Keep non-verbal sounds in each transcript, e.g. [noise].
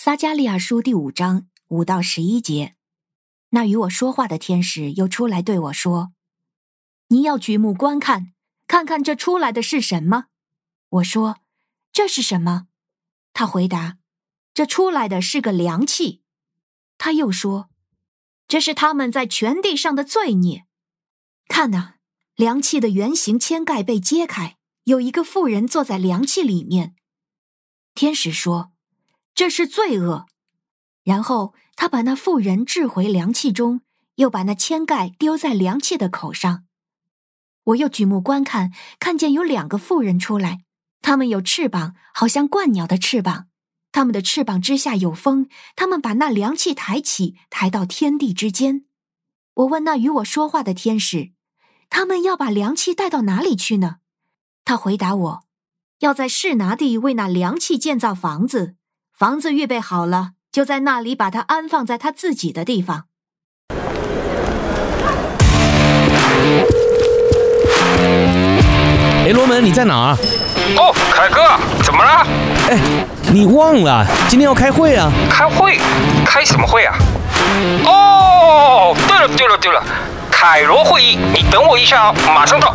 撒迦利亚书第五章五到十一节，那与我说话的天使又出来对我说：“你要举目观看，看看这出来的是什么？”我说：“这是什么？”他回答：“这出来的是个凉气。”他又说：“这是他们在全地上的罪孽。看哪，凉气的圆形铅盖被揭开，有一个妇人坐在凉气里面。”天使说。这是罪恶。然后他把那妇人置回凉气中，又把那铅盖丢在凉气的口上。我又举目观看，看见有两个妇人出来，他们有翅膀，好像鹳鸟的翅膀。他们的翅膀之下有风，他们把那凉气抬起，抬到天地之间。我问那与我说话的天使：“他们要把凉气带到哪里去呢？”他回答我：“要在示拿地为那凉气建造房子。”房子预备好了，就在那里把它安放在他自己的地方。哎，罗门，你在哪儿？哦，凯哥，怎么了？哎，你忘了今天要开会啊？开会？开什么会啊？哦，对了对了对了，凯罗会议，你等我一下啊，马上到。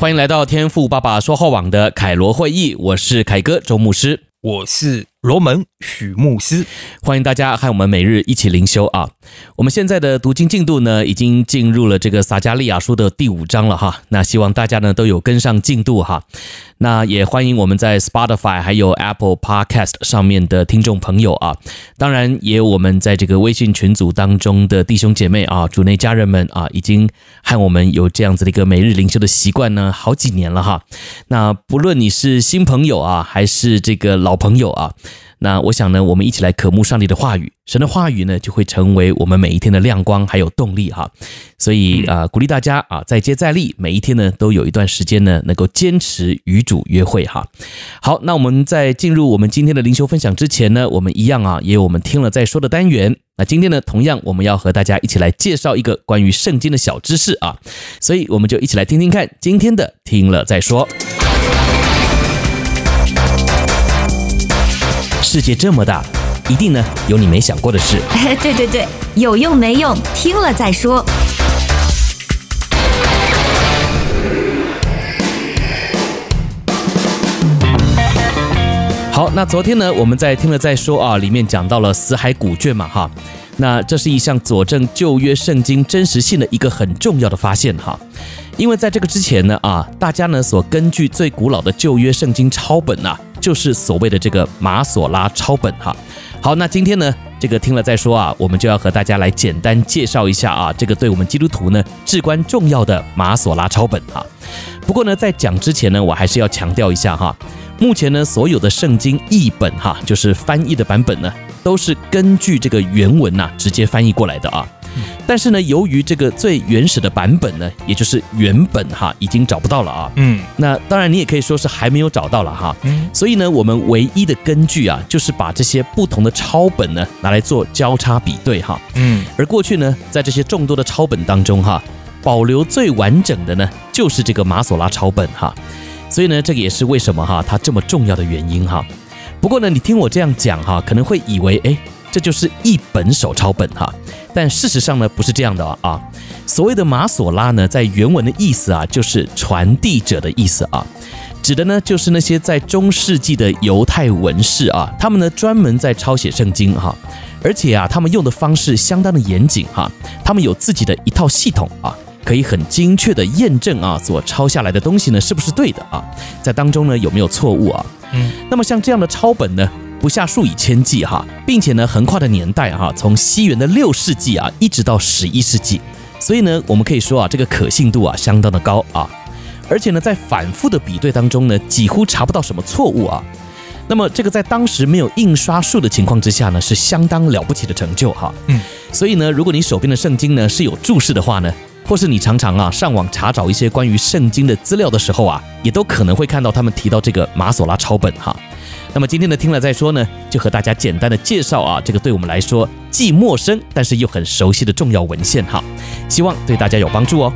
欢迎来到天赋爸爸说话网的凯罗会议，我是凯哥周牧师，我是罗门许牧师，欢迎大家和我们每日一起灵修啊！我们现在的读经进度呢，已经进入了这个撒迦利亚书的第五章了哈。那希望大家呢都有跟上进度哈。那也欢迎我们在 Spotify 还有 Apple Podcast 上面的听众朋友啊，当然也有我们在这个微信群组当中的弟兄姐妹啊，主内家人们啊，已经和我们有这样子的一个每日灵修的习惯呢，好几年了哈。那不论你是新朋友啊，还是这个老朋友啊。那我想呢，我们一起来渴慕上帝的话语，神的话语呢，就会成为我们每一天的亮光还有动力哈。所以啊，鼓励大家啊，再接再厉，每一天呢都有一段时间呢，能够坚持与主约会哈。好，那我们在进入我们今天的灵修分享之前呢，我们一样啊，也有我们听了再说的单元。那今天呢，同样我们要和大家一起来介绍一个关于圣经的小知识啊，所以我们就一起来听听看今天的听了再说。世界这么大，一定呢有你没想过的事。[laughs] 哎，对对对，有用没用，听了再说。好，那昨天呢，我们在听了再说啊，里面讲到了死海古卷嘛，哈，那这是一项佐证旧约圣经真实性的一个很重要的发现哈。因为在这个之前呢，啊，大家呢所根据最古老的旧约圣经抄本呐。就是所谓的这个马索拉抄本哈。好，那今天呢，这个听了再说啊，我们就要和大家来简单介绍一下啊，这个对我们基督徒呢至关重要的马索拉抄本哈。不过呢，在讲之前呢，我还是要强调一下哈，目前呢所有的圣经译本哈，就是翻译的版本呢，都是根据这个原文呐直接翻译过来的啊。但是呢，由于这个最原始的版本呢，也就是原本哈，已经找不到了啊。嗯，那当然你也可以说是还没有找到了哈。嗯，所以呢，我们唯一的根据啊，就是把这些不同的抄本呢拿来做交叉比对哈。嗯，而过去呢，在这些众多的抄本当中哈，保留最完整的呢，就是这个马索拉抄本哈。所以呢，这个也是为什么哈它这么重要的原因哈。不过呢，你听我这样讲哈，可能会以为哎。这就是一本手抄本哈，但事实上呢，不是这样的啊。所谓的马索拉呢，在原文的意思啊，就是传递者的意思啊，指的呢就是那些在中世纪的犹太文士啊，他们呢专门在抄写圣经哈，而且啊，他们用的方式相当的严谨哈，他们有自己的一套系统啊，可以很精确的验证啊，所抄下来的东西呢是不是对的啊，在当中呢有没有错误啊？嗯，那么像这样的抄本呢，不下数以千计哈，并且呢，横跨的年代哈，从西元的六世纪啊，一直到十一世纪，所以呢，我们可以说啊，这个可信度啊，相当的高啊，而且呢，在反复的比对当中呢，几乎查不到什么错误啊。那么这个在当时没有印刷术的情况之下呢，是相当了不起的成就哈。嗯，所以呢，如果你手边的圣经呢是有注释的话呢，或是你常常啊上网查找一些关于圣经的资料的时候啊，也都可能会看到他们提到这个马索拉抄本哈。那么今天的听了再说呢，就和大家简单的介绍啊，这个对我们来说既陌生但是又很熟悉的重要文献哈，希望对大家有帮助哦。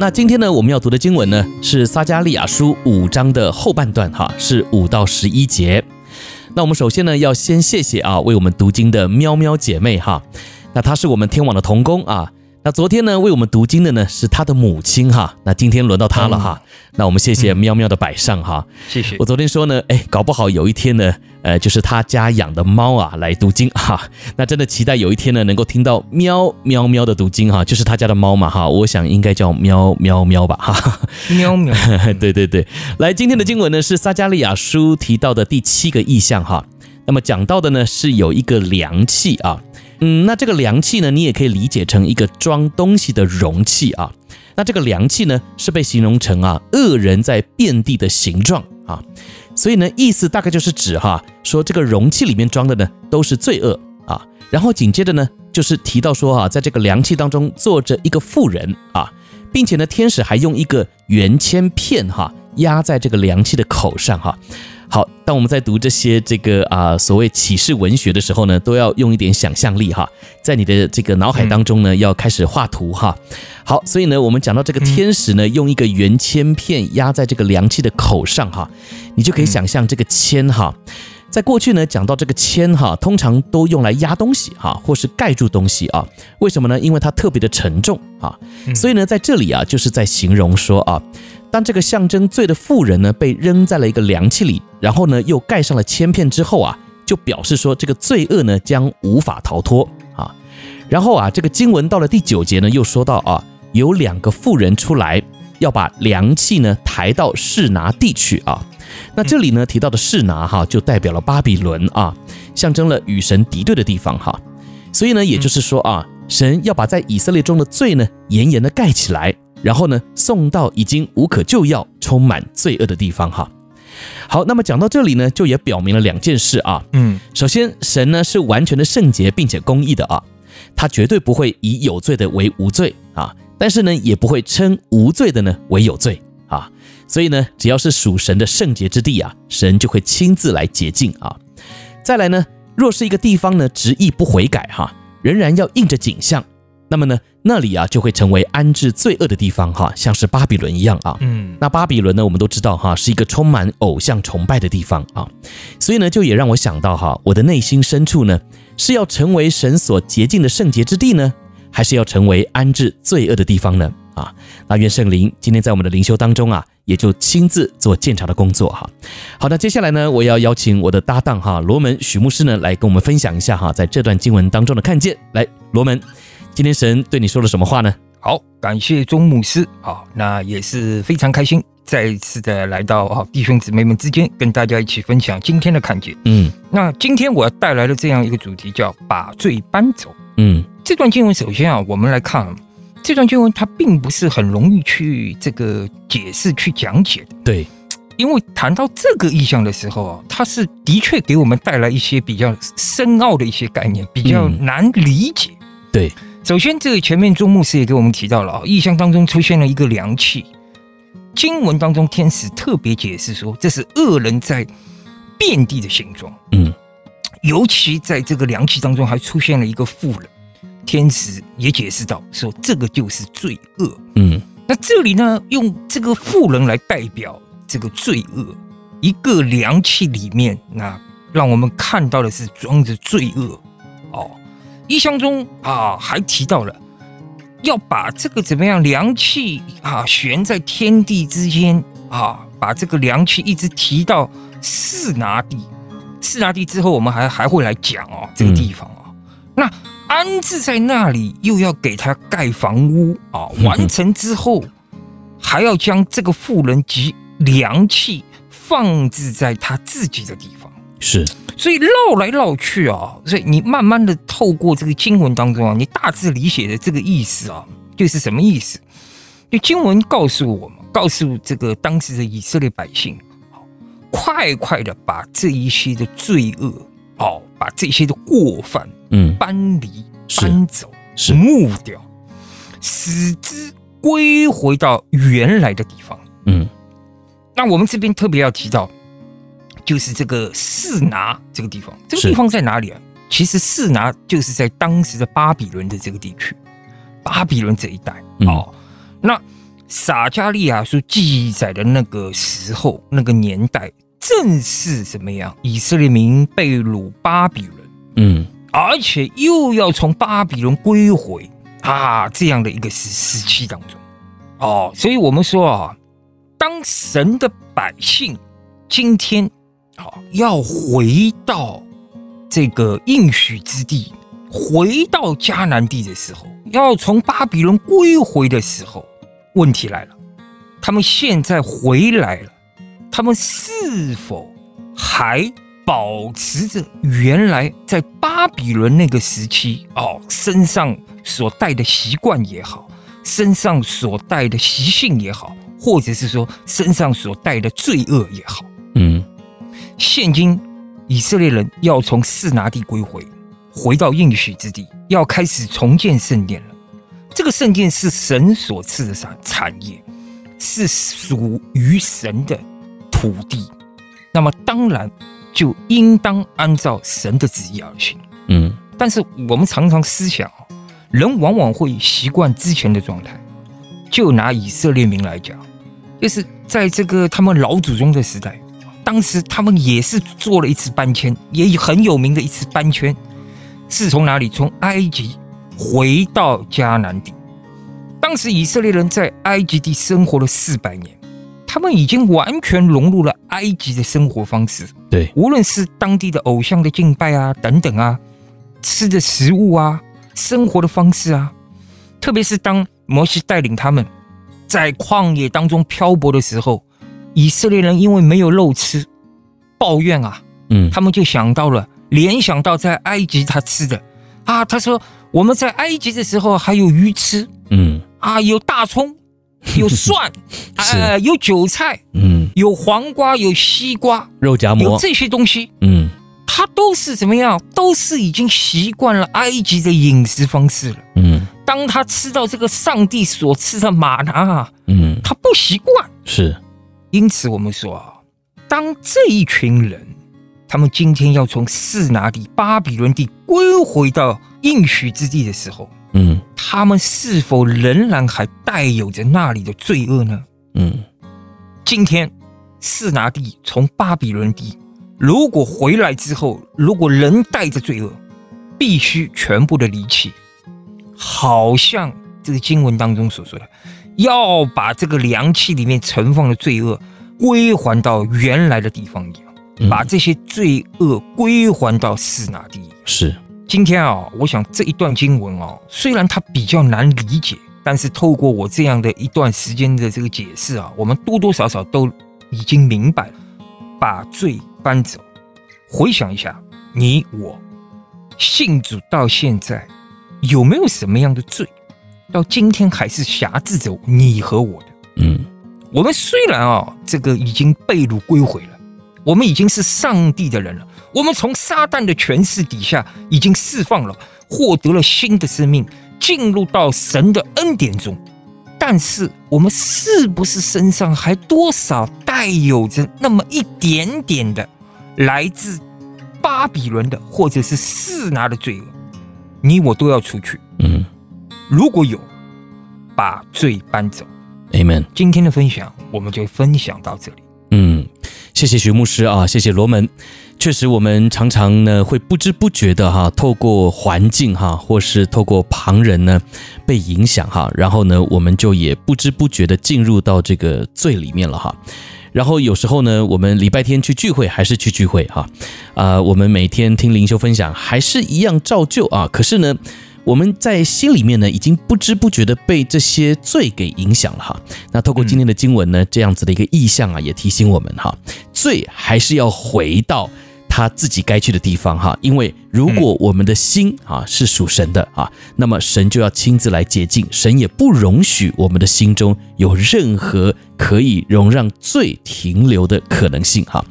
那今天呢，我们要读的经文呢是撒加利亚书五章的后半段，哈，是五到十一节。那我们首先呢要先谢谢啊，为我们读经的喵喵姐妹哈，那她是我们天网的童工啊。那昨天呢为我们读经的呢是他的母亲哈，那今天轮到他了哈。那我们谢谢喵喵的摆上哈，谢谢。我昨天说呢，哎，搞不好有一天呢。呃，就是他家养的猫啊，来读经哈。那真的期待有一天呢，能够听到喵喵喵的读经哈，就是他家的猫嘛哈。我想应该叫喵喵喵吧哈。喵喵，[laughs] 对对对。来，今天的经文呢是撒加利亚书提到的第七个意象哈。那么讲到的呢是有一个凉气啊，嗯，那这个凉器呢，你也可以理解成一个装东西的容器啊。那这个凉器呢是被形容成啊恶人在遍地的形状啊。所以呢，意思大概就是指哈，说这个容器里面装的呢都是罪恶啊。然后紧接着呢，就是提到说哈，在这个凉器当中坐着一个妇人啊，并且呢，天使还用一个圆铅片哈压在这个凉器的口上哈。好，当我们在读这些这个啊所谓启示文学的时候呢，都要用一点想象力哈，在你的这个脑海当中呢，要开始画图哈。好，所以呢，我们讲到这个天使呢，用一个圆铅片压在这个凉气的口上哈，你就可以想象这个铅哈，在过去呢，讲到这个铅哈，通常都用来压东西哈，或是盖住东西啊。为什么呢？因为它特别的沉重啊。所以呢，在这里啊，就是在形容说啊。当这个象征罪的妇人呢，被扔在了一个量器里，然后呢又盖上了铅片之后啊，就表示说这个罪恶呢将无法逃脱啊。然后啊，这个经文到了第九节呢，又说到啊，有两个妇人出来要把量器呢抬到示拿地去啊。那这里呢提到的示拿哈，就代表了巴比伦啊，象征了与神敌对的地方哈。所以呢，也就是说啊，神要把在以色列中的罪呢严严的盖起来。然后呢，送到已经无可救药、充满罪恶的地方哈。好，那么讲到这里呢，就也表明了两件事啊。嗯，首先，神呢是完全的圣洁并且公义的啊，他绝对不会以有罪的为无罪啊，但是呢，也不会称无罪的呢为有罪啊。所以呢，只要是属神的圣洁之地啊，神就会亲自来洁净啊。再来呢，若是一个地方呢执意不悔改哈，仍然要印着景象。那么呢，那里啊就会成为安置罪恶的地方哈，像是巴比伦一样啊。嗯，那巴比伦呢，我们都知道哈，是一个充满偶像崇拜的地方啊。所以呢，就也让我想到哈，我的内心深处呢，是要成为神所洁净的圣洁之地呢，还是要成为安置罪恶的地方呢？啊，那愿圣灵今天在我们的灵修当中啊，也就亲自做鉴查的工作哈。好的，接下来呢，我要邀请我的搭档哈，罗门许牧师呢，来跟我们分享一下哈，在这段经文当中的看见。来，罗门。今天神对你说了什么话呢？好，感谢钟牧师啊，那也是非常开心，再一次的来到啊弟兄姊妹们之间，跟大家一起分享今天的看见。嗯，那今天我要带来的这样一个主题叫把罪搬走。嗯，这段经文首先啊，我们来看这段经文，它并不是很容易去这个解释、去讲解的。对，因为谈到这个意象的时候啊，它是的确给我们带来一些比较深奥的一些概念，比较难理解。嗯、对。首先，这个前面钟牧师也给我们提到了啊，异象当中出现了一个凉气。经文当中，天使特别解释说，这是恶人在遍地的形状。嗯，尤其在这个凉气当中还出现了一个妇人，天使也解释到说，这个就是罪恶。嗯，那这里呢，用这个妇人来代表这个罪恶，一个凉气里面，那让我们看到的是装着罪恶。哦。异象中啊，还提到了要把这个怎么样凉气啊悬在天地之间啊，把这个凉气一直提到四拿地，四拿地之后，我们还还会来讲哦，这个地方啊，那安置在那里，又要给他盖房屋啊，完成之后，还要将这个富人及凉气放置在他自己的地方，是。所以绕来绕去啊，所以你慢慢的透过这个经文当中啊，你大致理解的这个意思啊，就是什么意思？就经文告诉我们，告诉这个当时的以色列百姓，快快的把这一些的罪恶，哦，把这些的过犯，嗯，搬离、搬走、是抹掉，使之归回到原来的地方。嗯，那我们这边特别要提到，就是这个示拿这个地方，这个地方在哪里啊？其实示拿就是在当时的巴比伦的这个地区，巴比伦这一带。哦，那撒迦利亚书记载的那个时候，那个年代，正是怎么样？以色列民被掳巴比伦，嗯，而且又要从巴比伦归回啊，这样的一个时时期当中。哦，所以我们说啊。当神的百姓今天好要回到这个应许之地，回到迦南地的时候，要从巴比伦归回的时候，问题来了：他们现在回来了，他们是否还保持着原来在巴比伦那个时期哦身上所带的习惯也好，身上所带的习性也好？或者是说身上所带的罪恶也好，嗯，现今以色列人要从示拿地归回，回到应许之地，要开始重建圣殿了。这个圣殿是神所赐的产产业，是属于神的土地，那么当然就应当按照神的旨意而行。嗯，但是我们常常思想，人往往会习惯之前的状态。就拿以色列民来讲。就是在这个他们老祖宗的时代，当时他们也是做了一次搬迁，也很有名的一次搬迁，是从哪里？从埃及回到迦南地。当时以色列人在埃及地生活了四百年，他们已经完全融入了埃及的生活方式。对，无论是当地的偶像的敬拜啊，等等啊，吃的食物啊，生活的方式啊，特别是当摩西带领他们。在旷野当中漂泊的时候，以色列人因为没有肉吃，抱怨啊，嗯，他们就想到了，联想到在埃及他吃的。啊，他说我们在埃及的时候还有鱼吃，嗯，啊，有大葱，有 [laughs] 蒜，呃，有韭菜，嗯，有黄瓜，有西瓜，肉夹馍，有这些东西，嗯，他都是怎么样？都是已经习惯了埃及的饮食方式了，嗯。当他吃到这个上帝所赐的玛拿，嗯，他不习惯，是，因此我们说啊，当这一群人，他们今天要从示拿地、巴比伦地归回到应许之地的时候，嗯，他们是否仍然还带有着那里的罪恶呢？嗯，今天示拿地从巴比伦地如果回来之后，如果仍带着罪恶，必须全部的离弃。好像这个经文当中所说的，要把这个量器里面存放的罪恶归还到原来的地方一样，嗯、把这些罪恶归还到示拿地。是，今天啊，我想这一段经文啊，虽然它比较难理解，但是透过我这样的一段时间的这个解释啊，我们多多少少都已经明白了，把罪搬走。回想一下，你我信主到现在。有没有什么样的罪，到今天还是辖制着你和我的？嗯，我们虽然啊，这个已经被掳归回了，我们已经是上帝的人了，我们从撒旦的权势底下已经释放了，获得了新的生命，进入到神的恩典中。但是，我们是不是身上还多少带有着那么一点点的来自巴比伦的，或者是示拿的罪恶？你我都要出去。嗯，如果有，把罪搬走。Amen。今天的分享我们就分享到这里。嗯，谢谢徐牧师啊，谢谢罗门。确实，我们常常呢会不知不觉的哈，透过环境哈，或是透过旁人呢被影响哈，然后呢我们就也不知不觉的进入到这个罪里面了哈。然后有时候呢，我们礼拜天去聚会还是去聚会哈，啊、呃，我们每天听灵修分享还是一样照旧啊。可是呢，我们在心里面呢，已经不知不觉的被这些罪给影响了哈。那透过今天的经文呢，这样子的一个意象啊，也提醒我们哈，罪还是要回到他自己该去的地方哈。因为如果我们的心啊是属神的啊，那么神就要亲自来洁净，神也不容许我们的心中有任何可以容让罪停留的可能性哈。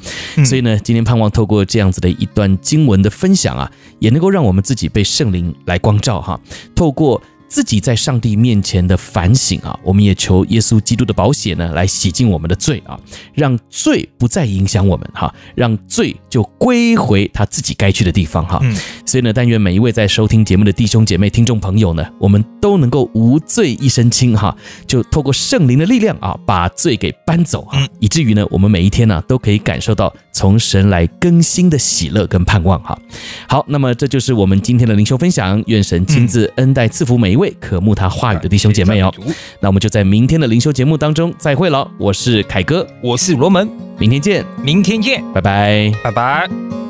所以呢，今天盼望透过这样子的一段经文的分享啊，也能够让我们自己被圣灵来光照哈，透过。自己在上帝面前的反省啊，我们也求耶稣基督的保险呢，来洗净我们的罪啊，让罪不再影响我们哈，让罪就归回他自己该去的地方哈。嗯，所以呢，但愿每一位在收听节目的弟兄姐妹、听众朋友呢，我们都能够无罪一身轻哈，就透过圣灵的力量啊，把罪给搬走啊，以至于呢，我们每一天呢，都可以感受到从神来更新的喜乐跟盼望哈。好，那么这就是我们今天的灵修分享，愿神亲自恩待赐福每一位。位渴慕他话语的弟兄姐妹哦，那我们就在明天的灵修节目当中再会了。我是凯哥，我是罗门，明天见，明天见，拜拜，拜拜。